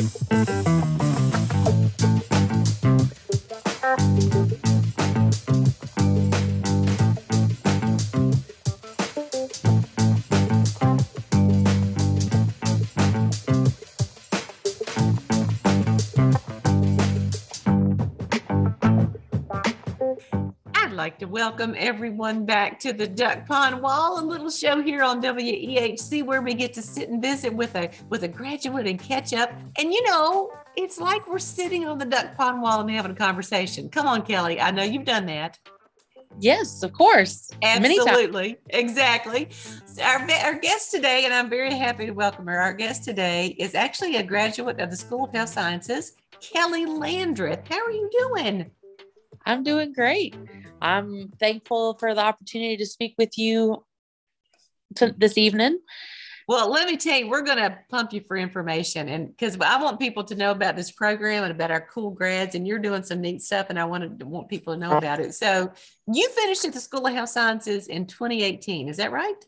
like to welcome everyone back to the Duck Pond Wall, a little show here on WEHC where we get to sit and visit with a with a graduate and catch up. And you know, it's like we're sitting on the Duck Pond Wall and having a conversation. Come on, Kelly. I know you've done that. Yes, of course. Absolutely. Exactly. So our, our guest today, and I'm very happy to welcome her. Our guest today is actually a graduate of the School of Health Sciences, Kelly Landreth. How are you doing? I'm doing great. I'm thankful for the opportunity to speak with you to, mm. this evening. Well, let me tell you, we're going to pump you for information, and because I want people to know about this program and about our cool grads, and you're doing some neat stuff, and I wanted to want people to know about it. So, you finished at the School of Health Sciences in 2018, is that right?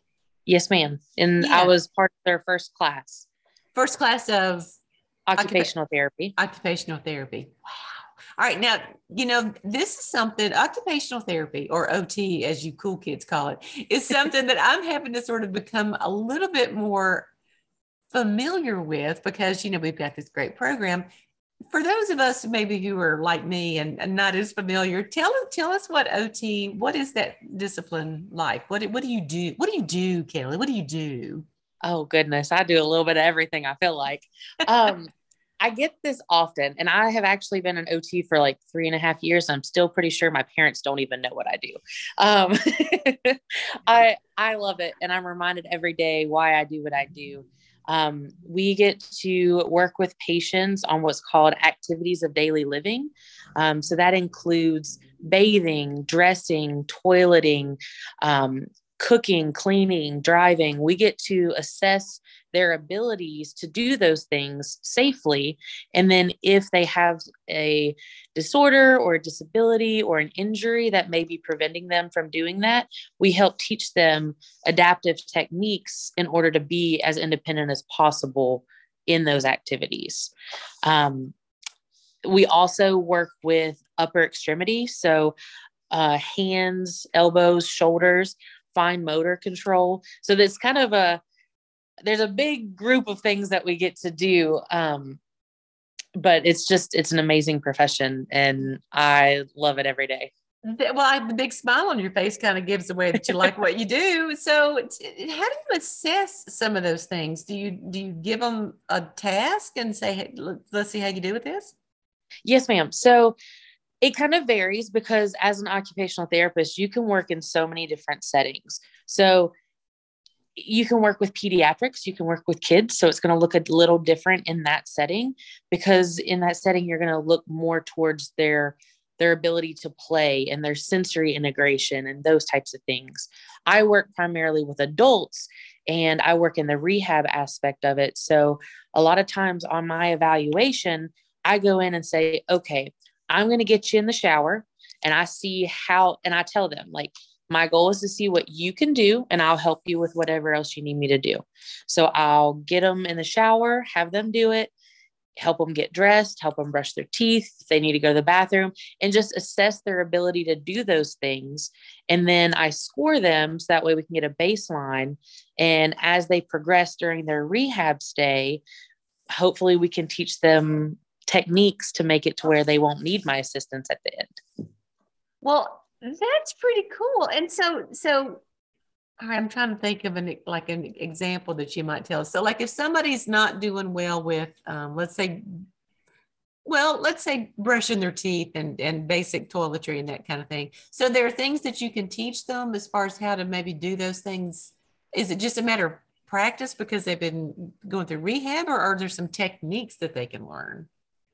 Yes, ma'am. And yeah. I was part of their first class. First class of occupational therapy. Occupational therapy. Wow. All right. Now, you know, this is something occupational therapy or OT, as you cool kids call it, is something that I'm having to sort of become a little bit more familiar with because, you know, we've got this great program. For those of us maybe who are like me and, and not as familiar, tell tell us what OT, what is that discipline like? What what do you do? What do you do, Kelly? What do you do? Oh goodness, I do a little bit of everything. I feel like. Um, I get this often, and I have actually been an OT for like three and a half years. I'm still pretty sure my parents don't even know what I do. Um, I I love it, and I'm reminded every day why I do what I do. Um, we get to work with patients on what's called activities of daily living. Um, so that includes bathing, dressing, toileting, um, cooking, cleaning, driving. We get to assess their abilities to do those things safely. And then if they have a disorder or a disability or an injury that may be preventing them from doing that, we help teach them adaptive techniques in order to be as independent as possible in those activities. Um, we also work with upper extremity. So, uh, hands, elbows, shoulders, fine motor control. So, there's kind of a there's a big group of things that we get to do um, but it's just it's an amazing profession and i love it every day. Well I, the big smile on your face kind of gives away that you like what you do. So how do you assess some of those things? Do you do you give them a task and say hey, let's see how you do with this? Yes ma'am. So it kind of varies because as an occupational therapist you can work in so many different settings so you can work with pediatrics, you can work with kids. So it's going to look a little different in that setting because in that setting, you're going to look more towards their their ability to play and their sensory integration and those types of things. I work primarily with adults and I work in the rehab aspect of it. So a lot of times on my evaluation, I go in and say, okay, I'm going to get you in the shower and I see how, and I tell them, like, my goal is to see what you can do, and I'll help you with whatever else you need me to do. So I'll get them in the shower, have them do it, help them get dressed, help them brush their teeth if they need to go to the bathroom, and just assess their ability to do those things. And then I score them so that way we can get a baseline. And as they progress during their rehab stay, hopefully we can teach them techniques to make it to where they won't need my assistance at the end. Well, that's pretty cool. And so, so I'm trying to think of an like an example that you might tell. So, like if somebody's not doing well with, um, let's say, well, let's say brushing their teeth and and basic toiletry and that kind of thing. So, there are things that you can teach them as far as how to maybe do those things. Is it just a matter of practice because they've been going through rehab, or are there some techniques that they can learn?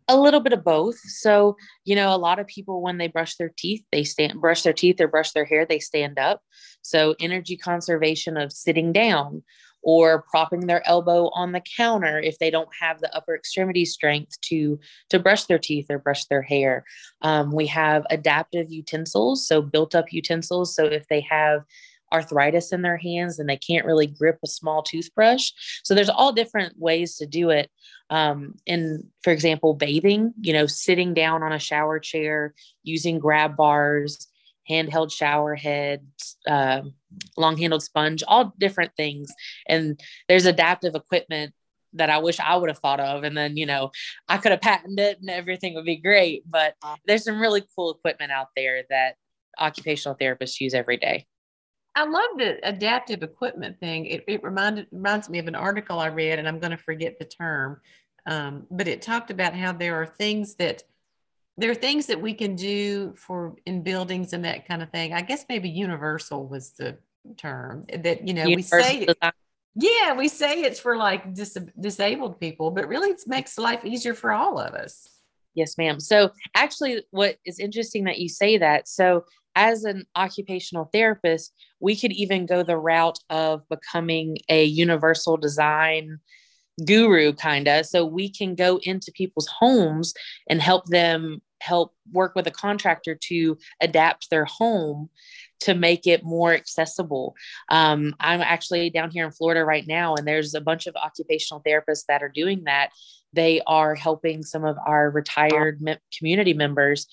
A little bit of both. So, you know, a lot of people when they brush their teeth, they stand brush their teeth or brush their hair, they stand up. So, energy conservation of sitting down or propping their elbow on the counter if they don't have the upper extremity strength to to brush their teeth or brush their hair. Um, we have adaptive utensils, so built up utensils. So if they have arthritis in their hands and they can't really grip a small toothbrush. So there's all different ways to do it. Um, and for example, bathing, you know, sitting down on a shower chair, using grab bars, handheld shower heads, uh, long handled sponge, all different things. And there's adaptive equipment that I wish I would have thought of. And then, you know, I could have patented it and everything would be great. But there's some really cool equipment out there that occupational therapists use every day. I love the adaptive equipment thing. It, it reminded reminds me of an article I read, and I'm going to forget the term, um, but it talked about how there are things that there are things that we can do for in buildings and that kind of thing. I guess maybe universal was the term that you know universal we say. Design. Yeah, we say it's for like dis- disabled people, but really it makes life easier for all of us. Yes, ma'am. So actually, what is interesting that you say that. So as an occupational therapist, we could even go the route of becoming a universal design guru kind of so we can go into people's homes and help them help work with a contractor to adapt their home to make it more accessible. Um, I'm actually down here in Florida right now, and there's a bunch of occupational therapists that are doing that. They are helping some of our retired community members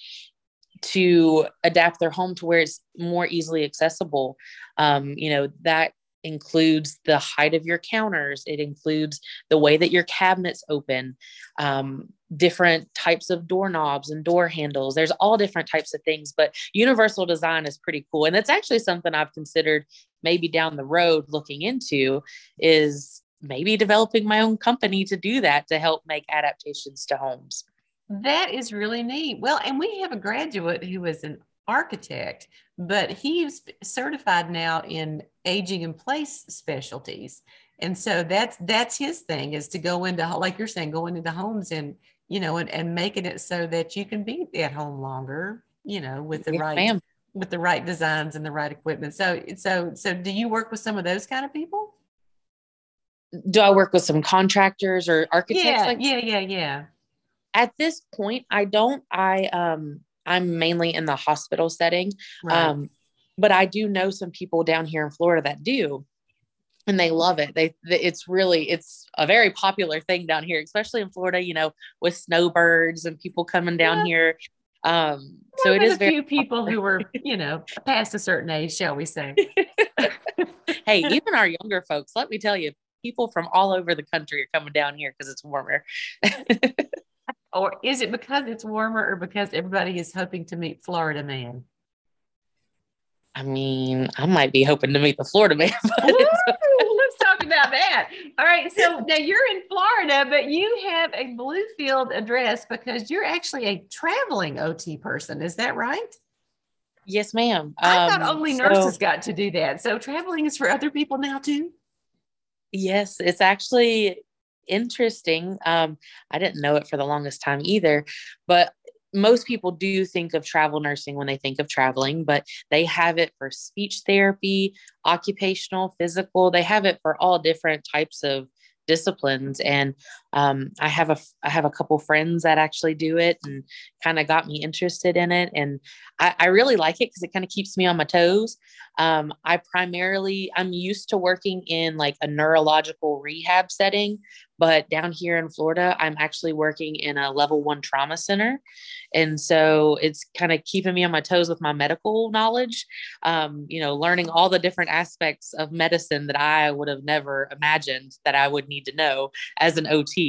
to adapt their home to where it's more easily accessible. Um, you know, that includes the height of your counters, it includes the way that your cabinets open, um, different types of doorknobs and door handles. There's all different types of things, but universal design is pretty cool. And that's actually something I've considered maybe down the road looking into is maybe developing my own company to do that to help make adaptations to homes. That is really neat. Well, and we have a graduate who is an architect, but he's certified now in aging in place specialties. And so that's that's his thing is to go into like you're saying, going into homes and you know and, and making it so that you can be at home longer, you know, with the yes, right ma'am. with the right designs and the right equipment. So so so do you work with some of those kind of people? Do I work with some contractors or architects? Yeah, like yeah, yeah, yeah at this point i don't i um i'm mainly in the hospital setting right. um but i do know some people down here in florida that do and they love it. They, it's really it's a very popular thing down here especially in florida you know with snowbirds and people coming down yeah. here. Um so it is a few people who were you know past a certain age shall we say. Hey even our younger folks let me tell you people from all over the country are coming down here because it's warmer or is it because it's warmer or because everybody is hoping to meet Florida man? I mean, I might be hoping to meet the Florida man. Ooh, let's talk about that. All right. So now you're in Florida, but you have a Bluefield address because you're actually a traveling OT person. Is that right? Yes, ma'am. I thought um, only nurses so, got to do that. So traveling is for other people now too? Yes, it's actually interesting. Um, I didn't know it for the longest time either, but most people do think of travel nursing when they think of traveling, but they have it for speech therapy, occupational, physical. They have it for all different types of disciplines and um, i have a i have a couple friends that actually do it and kind of got me interested in it and i, I really like it because it kind of keeps me on my toes um, i primarily i'm used to working in like a neurological rehab setting but down here in Florida, I'm actually working in a level one trauma center. And so it's kind of keeping me on my toes with my medical knowledge, um, you know, learning all the different aspects of medicine that I would have never imagined that I would need to know as an OT.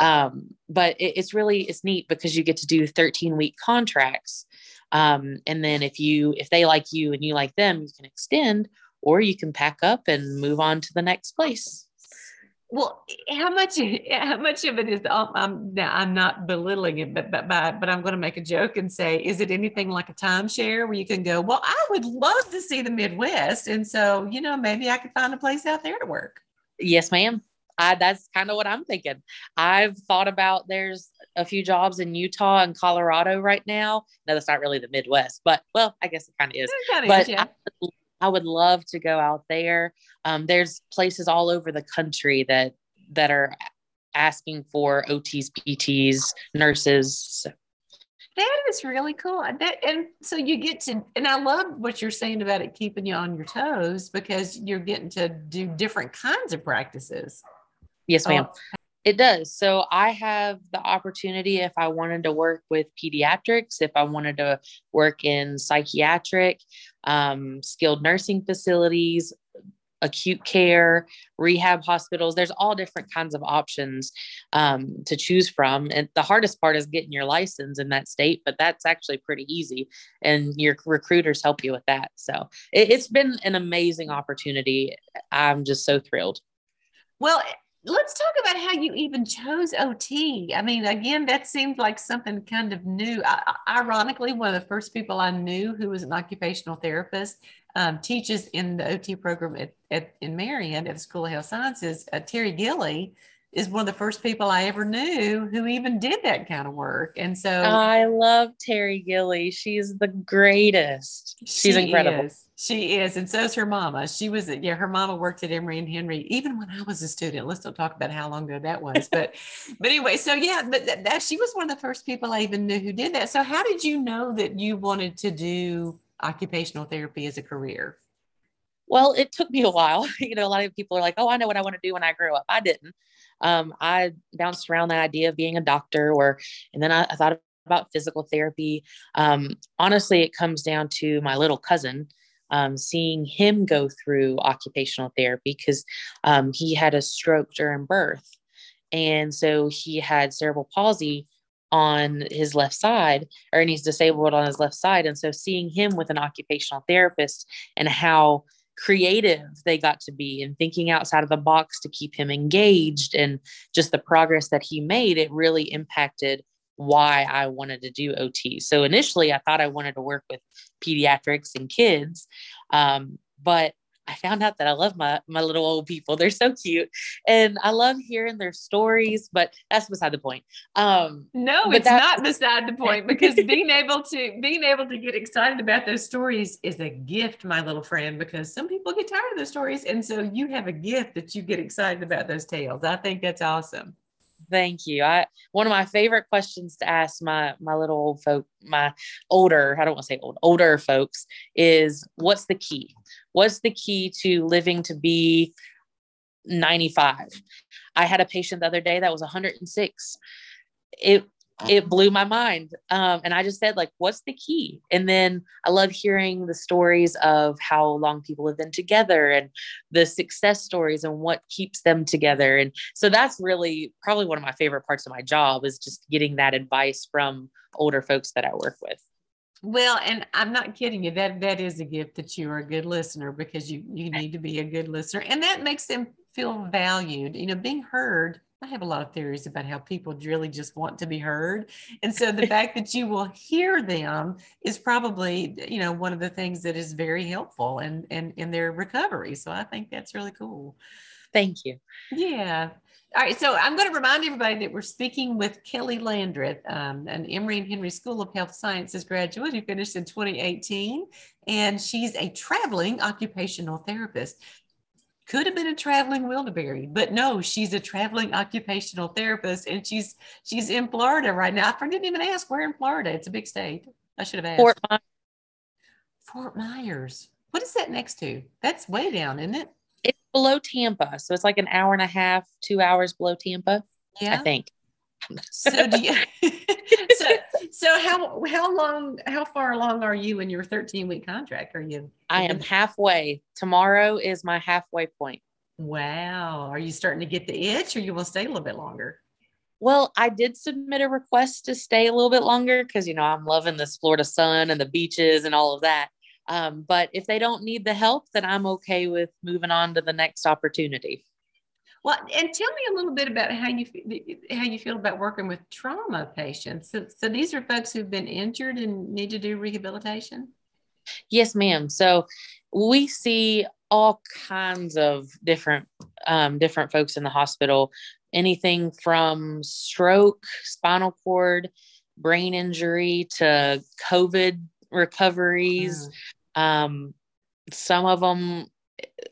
Um, but it, it's really, it's neat because you get to do 13 week contracts. Um, and then if you, if they like you and you like them, you can extend or you can pack up and move on to the next place. Well, how much how much of it is um, I'm now I'm not belittling it, but but but, but I'm going to make a joke and say, is it anything like a timeshare where you can go? Well, I would love to see the Midwest, and so you know maybe I could find a place out there to work. Yes, ma'am. I, that's kind of what I'm thinking. I've thought about there's a few jobs in Utah and Colorado right now. No, that's not really the Midwest, but well, I guess it kind of is. but is, yeah. I, I would love to go out there. Um, there's places all over the country that that are asking for OTs, PTs, nurses. So. That is really cool. That and so you get to and I love what you're saying about it keeping you on your toes because you're getting to do different kinds of practices. Yes, ma'am. It does. So I have the opportunity if I wanted to work with pediatrics, if I wanted to work in psychiatric, um, skilled nursing facilities, acute care, rehab hospitals. There's all different kinds of options um, to choose from. And the hardest part is getting your license in that state, but that's actually pretty easy. And your recruiters help you with that. So it, it's been an amazing opportunity. I'm just so thrilled. Well, let's talk about how you even chose OT. I mean, again, that seemed like something kind of new. I, ironically, one of the first people I knew who was an occupational therapist um, teaches in the OT program at, at, in Marion at the School of Health Sciences. Uh, Terry Gilly is one of the first people I ever knew who even did that kind of work. And so I love Terry Gilly. She's the greatest. She's she incredible. Is. She is. And so is her mama. She was, yeah, her mama worked at Emory and Henry even when I was a student. Let's don't talk about how long ago that was. But, but anyway, so yeah, but that, that, she was one of the first people I even knew who did that. So how did you know that you wanted to do occupational therapy as a career? Well, it took me a while. You know, a lot of people are like, oh, I know what I want to do when I grow up. I didn't um, I bounced around the idea of being a doctor or, and then I, I thought about physical therapy. Um, honestly, it comes down to my little cousin. Um, seeing him go through occupational therapy because um, he had a stroke during birth. And so he had cerebral palsy on his left side, or and he's disabled on his left side. And so seeing him with an occupational therapist and how creative they got to be and thinking outside of the box to keep him engaged and just the progress that he made it really impacted why I wanted to do OT. So initially I thought I wanted to work with pediatrics and kids um, but I found out that I love my my little old people. They're so cute, and I love hearing their stories. But that's beside the point. Um, no, it's not beside the point because being able to being able to get excited about those stories is a gift, my little friend. Because some people get tired of those stories, and so you have a gift that you get excited about those tales. I think that's awesome. Thank you. I one of my favorite questions to ask my my little old folk, my older, I don't want to say old, older folks is what's the key? What's the key to living to be 95? I had a patient the other day that was 106. It it blew my mind. Um, and I just said, like, what's the key? And then I love hearing the stories of how long people have been together and the success stories and what keeps them together. And so that's really probably one of my favorite parts of my job is just getting that advice from older folks that I work with. Well, and I'm not kidding you. That that is a gift that you are a good listener because you you need to be a good listener, and that makes them feel valued. You know, being heard I have a lot of theories about how people really just want to be heard. And so the fact that you will hear them is probably, you know, one of the things that is very helpful and and in, in their recovery. So I think that's really cool. Thank you. Yeah. All right, so I'm going to remind everybody that we're speaking with Kelly Landreth, um, an Emory and Henry School of Health Sciences graduate who finished in 2018, and she's a traveling occupational therapist could have been a traveling Wilbury, but no, she's a traveling occupational therapist, and she's she's in Florida right now. I didn't even ask where in Florida. It's a big state. I should have asked. Fort Myers. Fort Myers. What is that next to? That's way down, isn't it? Below Tampa, so it's like an hour and a half, two hours below Tampa. Yeah, I think. so do you? so so how how long how far along are you in your 13 week contract? Are you? I am halfway. Tomorrow is my halfway point. Wow. Are you starting to get the itch, or you will stay a little bit longer? Well, I did submit a request to stay a little bit longer because you know I'm loving this Florida sun and the beaches and all of that. Um, but if they don't need the help, then I'm okay with moving on to the next opportunity. Well, and tell me a little bit about how you how you feel about working with trauma patients. So, so these are folks who've been injured and need to do rehabilitation. Yes, ma'am. So we see all kinds of different um, different folks in the hospital. Anything from stroke, spinal cord, brain injury to COVID recoveries. Um, some of them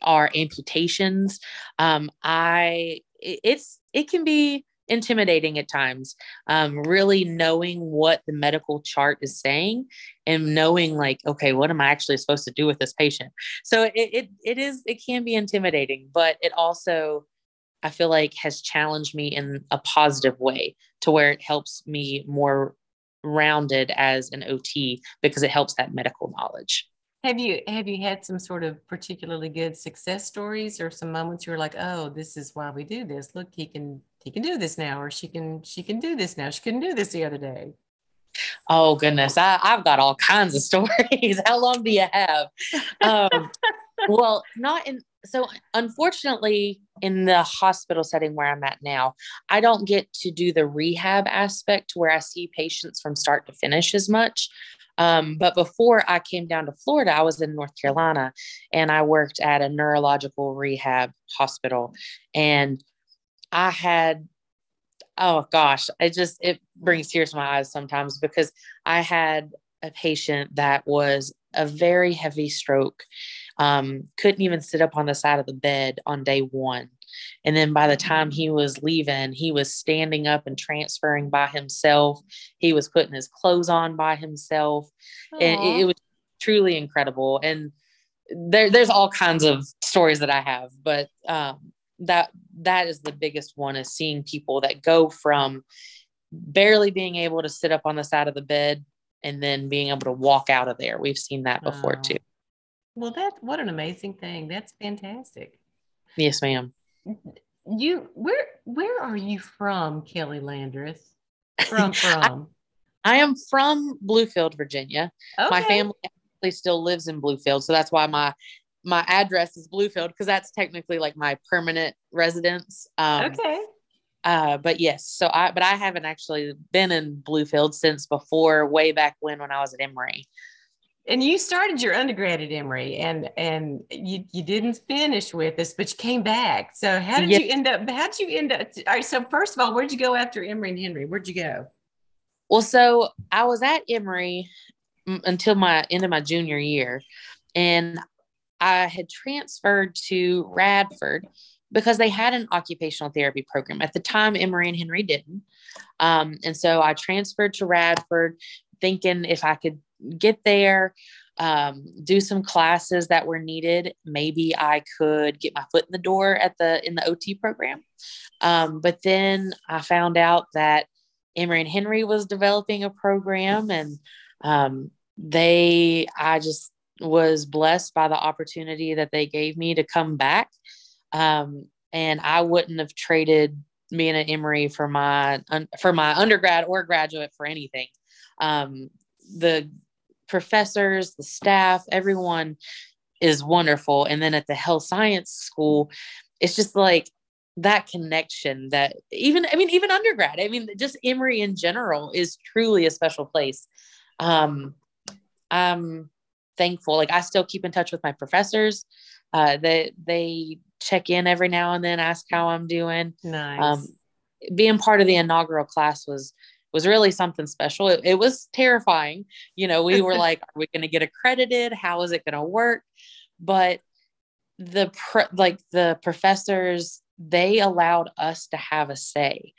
are amputations. Um, I it's it can be intimidating at times um, really knowing what the medical chart is saying and knowing like okay what am i actually supposed to do with this patient so it, it, it is it can be intimidating but it also I feel like has challenged me in a positive way to where it helps me more rounded as an OT because it helps that medical knowledge. Have you have you had some sort of particularly good success stories or some moments you were like, oh, this is why we do this. Look, he can he can do this now, or she can she can do this now. She couldn't do this the other day. Oh goodness, I, I've got all kinds of stories. How long do you have? Um, well, not in so unfortunately in the hospital setting where I'm at now, I don't get to do the rehab aspect where I see patients from start to finish as much. Um, but before I came down to Florida, I was in North Carolina and I worked at a neurological rehab hospital. And I had, oh gosh, it just, it brings tears to my eyes sometimes because I had a patient that was a very heavy stroke, um, couldn't even sit up on the side of the bed on day one. And then by the time he was leaving, he was standing up and transferring by himself. He was putting his clothes on by himself. Aww. And it, it, was truly incredible. And there, there's all kinds of stories that I have, but um, that that is the biggest one is seeing people that go from barely being able to sit up on the side of the bed and then being able to walk out of there. We've seen that before wow. too. Well, that what an amazing thing. That's fantastic. Yes, ma'am you where where are you from, Kelly Landreth? From from. I, I, am from Bluefield, Virginia. Okay. My family actually still lives in Bluefield, so that's why my my address is Bluefield because that's technically like my permanent residence. Um, okay. Uh, but yes, so I but I haven't actually been in Bluefield since before way back when when I was at Emory and you started your undergrad at Emory and and you you didn't finish with us, but you came back. So how did you end up? How did you end up? All right. So first of all, where'd you go after Emory and Henry? Where'd you go? Well, so I was at Emory until my end of my junior year, and I had transferred to Radford because they had an occupational therapy program at the time. Emory and Henry didn't, um, and so I transferred to Radford, thinking if I could get there, um, do some classes that were needed. Maybe I could get my foot in the door at the in the OT program. Um, but then I found out that Emory and Henry was developing a program, and um, they I just was blessed by the opportunity that they gave me to come back. Um, and I wouldn't have traded being at Emory for my for my undergrad or graduate for anything. Um, the professors, the staff, everyone is wonderful. And then at the health science school, it's just like that connection that even, I mean, even undergrad, I mean, just Emory in general is truly a special place. Um, I'm thankful. Like I still keep in touch with my professors. Uh, they, they check in every now and then, ask how I'm doing. Nice. Um, being part of the inaugural class was was really something special. It, it was terrifying. You know, we were like, are we going to get accredited? How is it going to work? But the pre- like the professors they allowed us to have a say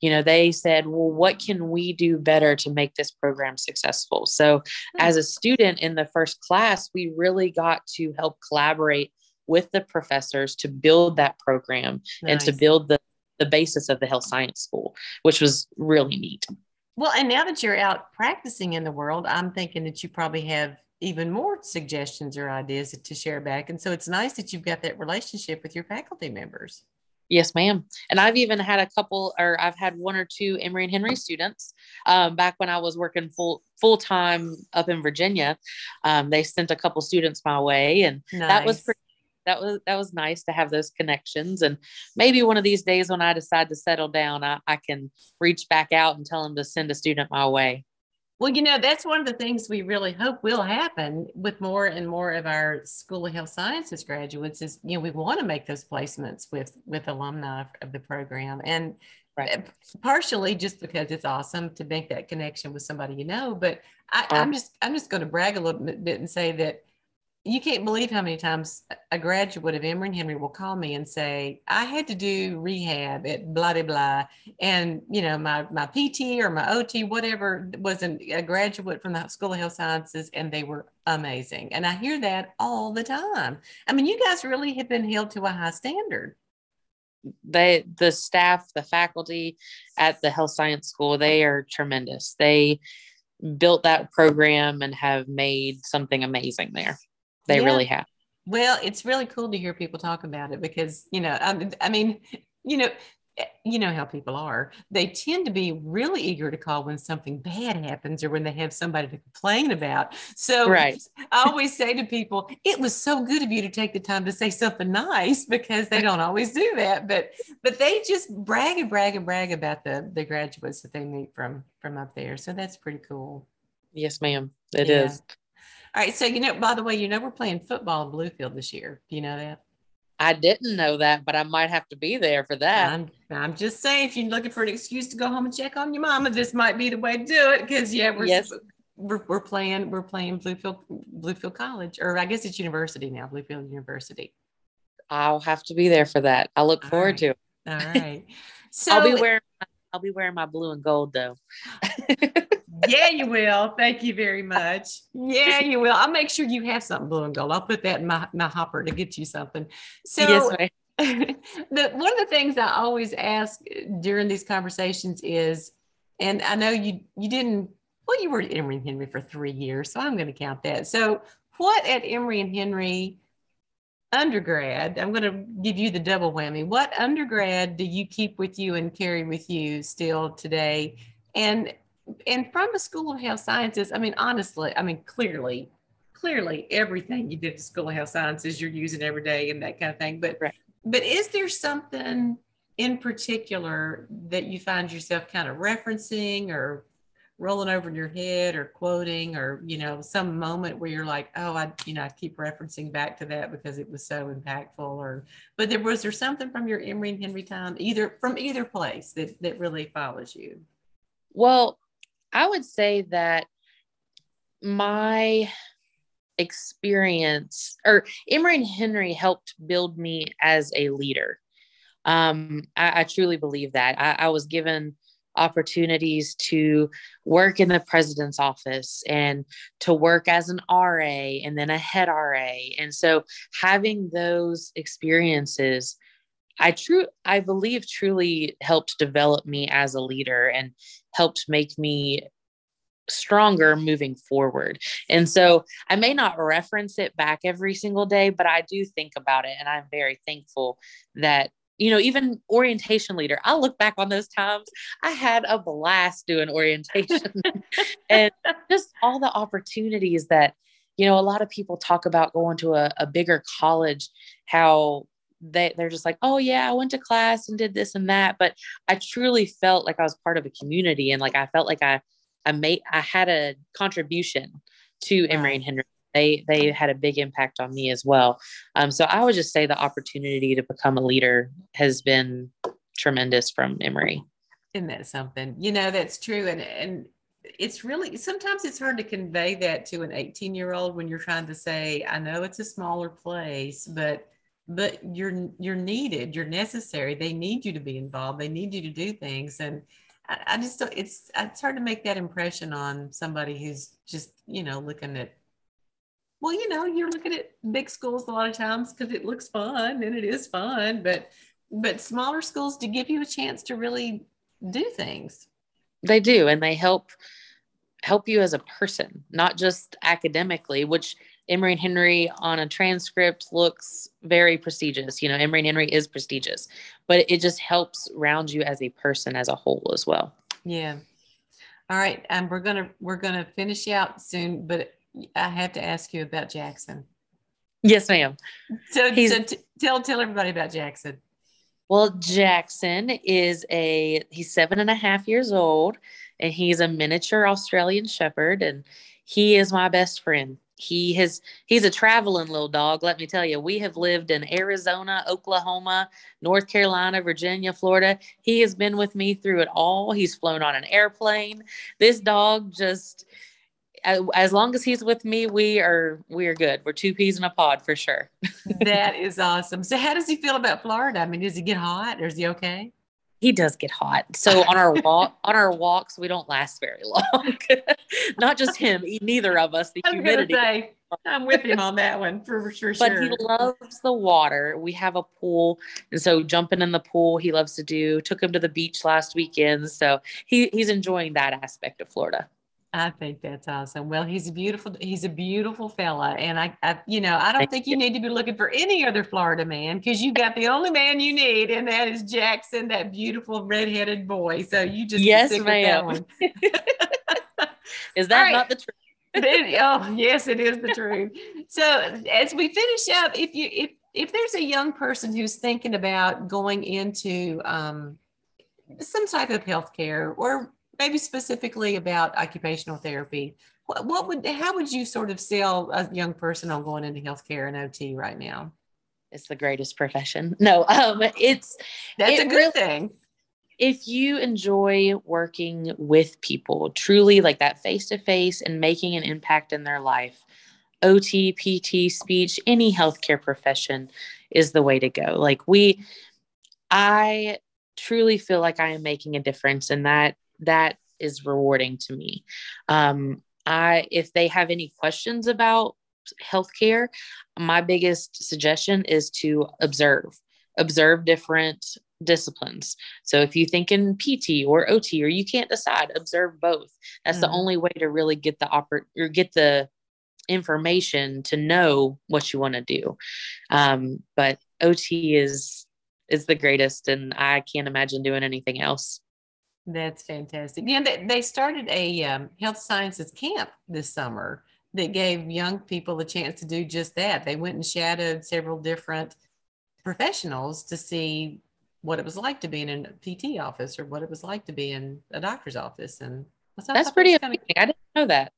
you know they said well what can we do better to make this program successful so hmm. as a student in the first class we really got to help collaborate with the professors to build that program nice. and to build the the basis of the health science school, which was really neat. Well, and now that you're out practicing in the world, I'm thinking that you probably have even more suggestions or ideas to share back. And so it's nice that you've got that relationship with your faculty members. Yes, ma'am. And I've even had a couple, or I've had one or two Emory and Henry students um, back when I was working full full time up in Virginia. Um, they sent a couple students my way, and nice. that was pretty that was that was nice to have those connections. And maybe one of these days when i decide to settle down i, I can reach back out and tell them to send a student my way. Well you know that's one of the things we really hope will happen with more and more of our school of health sciences graduates is you know we want to make those placements with with alumni of the program. And Right. Uh, partially just because it's awesome to make that connection with somebody you know but I, i'm just i'm just going to brag a little bit and say that you can't believe how many times a graduate of Emory and Henry will call me and say, I had to do rehab at blah, blah, blah. And, you know, my, my PT or my OT, whatever, was an, a graduate from the School of Health Sciences, and they were amazing. And I hear that all the time. I mean, you guys really have been held to a high standard. they the staff the faculty at the health science school they are tremendous they built that program and have made something amazing there they yeah. really have well it's really cool to hear people talk about it because you know I, I mean you know eh, you know how people are. They tend to be really eager to call when something bad happens or when they have somebody to complain about. So right. I always say to people, it was so good of you to take the time to say something nice because they don't always do that. But but they just brag and brag and brag about the the graduates that they meet from from up there. So that's pretty cool. Yes, ma'am. It yeah. is. All right. So you know, by the way, you know we're playing football in Bluefield this year. Do you know that? I didn't know that, but I might have to be there for that. I'm, I'm just saying, if you're looking for an excuse to go home and check on your mama, this might be the way to do it. Because yeah, we're, yes. we're we're playing we're playing Bluefield Bluefield College, or I guess it's university now, Bluefield University. I'll have to be there for that. I look forward to it. All right. So I'll be wearing I'll be wearing my blue and gold though. yeah, you will. Thank you very much. Yeah, you will. I'll make sure you have something blue and gold. I'll put that in my, my hopper to get you something. So yes, the one of the things I always ask during these conversations is, and I know you you didn't well, you were at Emory and Henry for three years, so I'm going to count that. So what at Emory and Henry undergrad, I'm going to give you the double whammy. What undergrad do you keep with you and carry with you still today? And and from the School of Health Sciences, I mean, honestly, I mean, clearly, clearly everything you did at School of Health Sciences you're using every day and that kind of thing. But right. but is there something in particular that you find yourself kind of referencing or rolling over in your head or quoting or you know some moment where you're like oh i you know i keep referencing back to that because it was so impactful or but there was there something from your emory and henry time either from either place that that really follows you well I would say that my experience or Emory and Henry helped build me as a leader. Um, I, I, truly believe that. I, I was given opportunities to work in the president's office and to work as an RA and then a head RA. And so having those experiences I true I believe truly helped develop me as a leader and helped make me stronger moving forward. And so I may not reference it back every single day, but I do think about it and I'm very thankful that you know, even orientation leader, I look back on those times. I had a blast doing orientation and just all the opportunities that, you know, a lot of people talk about going to a, a bigger college, how they they're just like, oh yeah, I went to class and did this and that. But I truly felt like I was part of a community and like I felt like I I made I had a contribution to Emory and Henry. They they had a big impact on me as well. Um, so I would just say the opportunity to become a leader has been tremendous from Emory. Isn't that something? You know, that's true. And and it's really sometimes it's hard to convey that to an 18 year old when you're trying to say, I know it's a smaller place, but but you're you're needed you're necessary they need you to be involved they need you to do things and I, I just don't it's it's hard to make that impression on somebody who's just you know looking at well you know you're looking at big schools a lot of times because it looks fun and it is fun but but smaller schools to give you a chance to really do things. They do and they help help you as a person not just academically which Emory and Henry on a transcript looks very prestigious. You know, Emory and Henry is prestigious, but it just helps round you as a person as a whole as well. Yeah. All right. And we're gonna we're gonna finish out soon, but I have to ask you about Jackson. Yes, ma'am. So, so t- tell tell everybody about Jackson. Well, Jackson is a he's seven and a half years old, and he's a miniature Australian Shepherd, and he is my best friend he has he's a traveling little dog let me tell you. We have lived in arizona oklahoma north carolina virginia florida. He has been with me through it all. He's flown on an airplane. This dog just as long as he's with me we are we are good. We're two peas in a pod for sure. That is awesome. So how does he feel about florida? I mean does he get hot or is he okay he does get hot. So on our walk on our walks, we don't last very long. Not just him, neither of us. The humidity. Say, I'm with him on that one for, for but sure. But he loves the water. We have a pool, and so jumping in the pool, he loves to do. Took him to the beach last weekend, so he he's enjoying that aspect of Florida. I think that's awesome. Well, he's a beautiful, he's a beautiful fella. And I, I you know, I don't Thank think you, you need to be looking for any other Florida man because you got the only man you need, and that is Jackson, that beautiful redheaded boy. So you just yes, ma'am. is that right. not the truth? oh, yes, it is the truth. So as we finish up, if you if if there's a young person who's thinking about going into um, some type of healthcare or maybe specifically about occupational therapy, what, what would how would you sort of sell a young person on going into healthcare and OT right now? It's the greatest profession. No, um, it's that's it a good really, thing if you enjoy working with people truly like that face to face and making an impact in their life, OT, PT, speech, any healthcare profession is the way to go. Like we, I truly feel like I am making a difference and that that is rewarding to me. Um, I, if they have any questions about healthcare, my biggest suggestion is to observe observe different disciplines. So if you think in PT or OT or you can't decide, observe both. That's mm. the only way to really get the oppor- or get the information to know what you want to do. Um, but OT is is the greatest, and I can't imagine doing anything else. That's fantastic. Yeah, they, they started a um, health sciences camp this summer that gave young people a chance to do just that. They went and shadowed several different professionals to see what it was like to be in a PT office or what it was like to be in a doctor's office. And that's pretty amazing. Kind of, I didn't know that.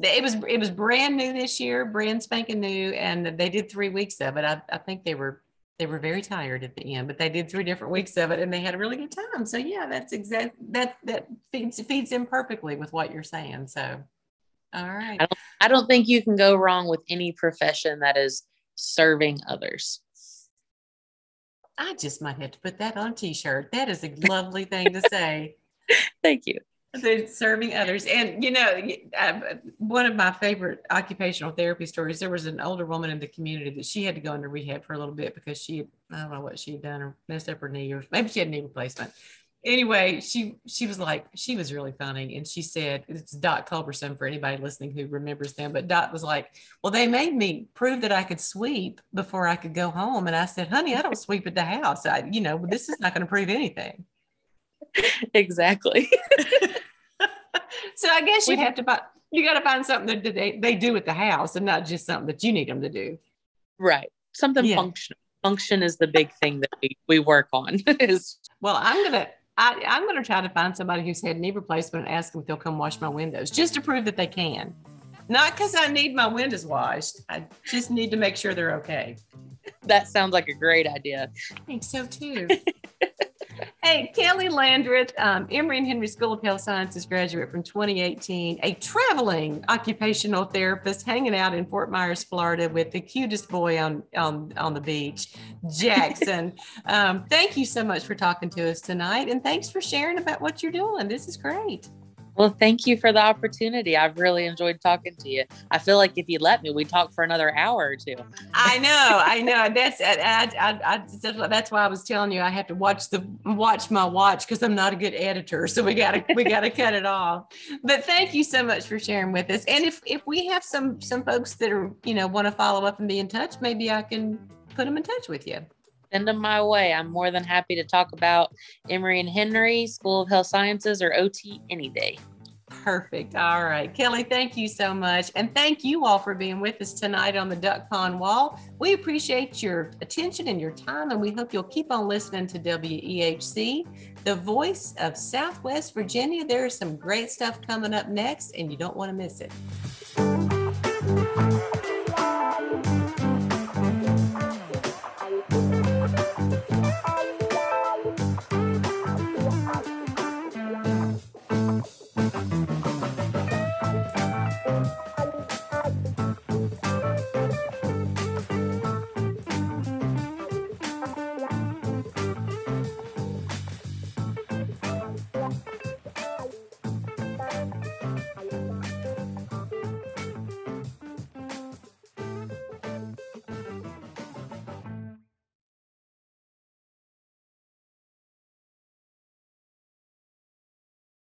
It was it was brand new this year, brand spanking new, and they did three weeks of it. I, I think they were they were very tired at the end, but they did three different weeks of it, and they had a really good time. So yeah, that's exact that that feeds feeds in perfectly with what you're saying. So, all right. I don't, I don't think you can go wrong with any profession that is serving others. I just might have to put that on a t-shirt. That is a lovely thing to say. Thank you. Serving others. And, you know, um, one of my favorite occupational therapy stories, there was an older woman in the community that she had to go into rehab for a little bit because she, I don't know what she had done or messed up her knee or maybe she had knee replacement anyway, she she was like, she was really funny. And she said, it's Dot Culberson for anybody listening who remembers them. But Dot was like, Well, they made me prove that I could sweep before I could go home. And I said, honey, I don't sweep at the house. I, you know, this is not going to prove anything. Exactly. so I guess you have to find you got to find something that they, they do at the house and not just something that you need them to do. Right. Something yeah. functional. Function is the big thing that we, we work on. is well, I'm gonna I, I'm going to try to find somebody who's had knee replacement and ask them if they'll come wash my windows just to prove that they can. Not because I need my windows washed. I just need to make sure they're okay. That sounds like a great idea. I think so too. Hey, Kelly Landreth, um, Emory and Henry School of Health Sciences graduate from 2018, a traveling occupational therapist hanging out in Fort Myers, Florida with the cutest boy on, on, on the beach, Jackson. um, thank you so much for talking to us tonight. And thanks for sharing about what you're doing. This is great. Well, thank you for the opportunity. I've really enjoyed talking to you. I feel like if you let me, we'd talk for another hour or two. I know, I know. That's I, I, I, that's why I was telling you I have to watch the watch my watch because I'm not a good editor. So we gotta we gotta cut it off. But thank you so much for sharing with us. And if if we have some some folks that are you know want to follow up and be in touch, maybe I can put them in touch with you send them my way. I'm more than happy to talk about Emory and Henry School of Health Sciences or OT any day. Perfect. All right. Kelly, thank you so much. And thank you all for being with us tonight on the Duck DuckCon Wall. We appreciate your attention and your time, and we hope you'll keep on listening to WEHC, the voice of Southwest Virginia. There is some great stuff coming up next, and you don't want to miss it.